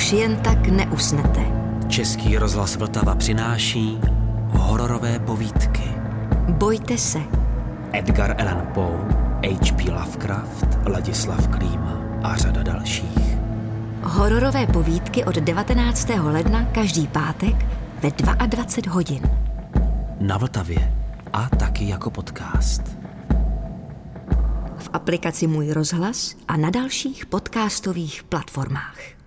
už jen tak neusnete. Český rozhlas Vltava přináší hororové povídky. Bojte se. Edgar Allan Poe, H.P. Lovecraft, Ladislav Klíma a řada dalších. Hororové povídky od 19. ledna každý pátek ve 22 hodin. Na Vltavě a taky jako podcast. V aplikaci Můj rozhlas a na dalších podcastových platformách.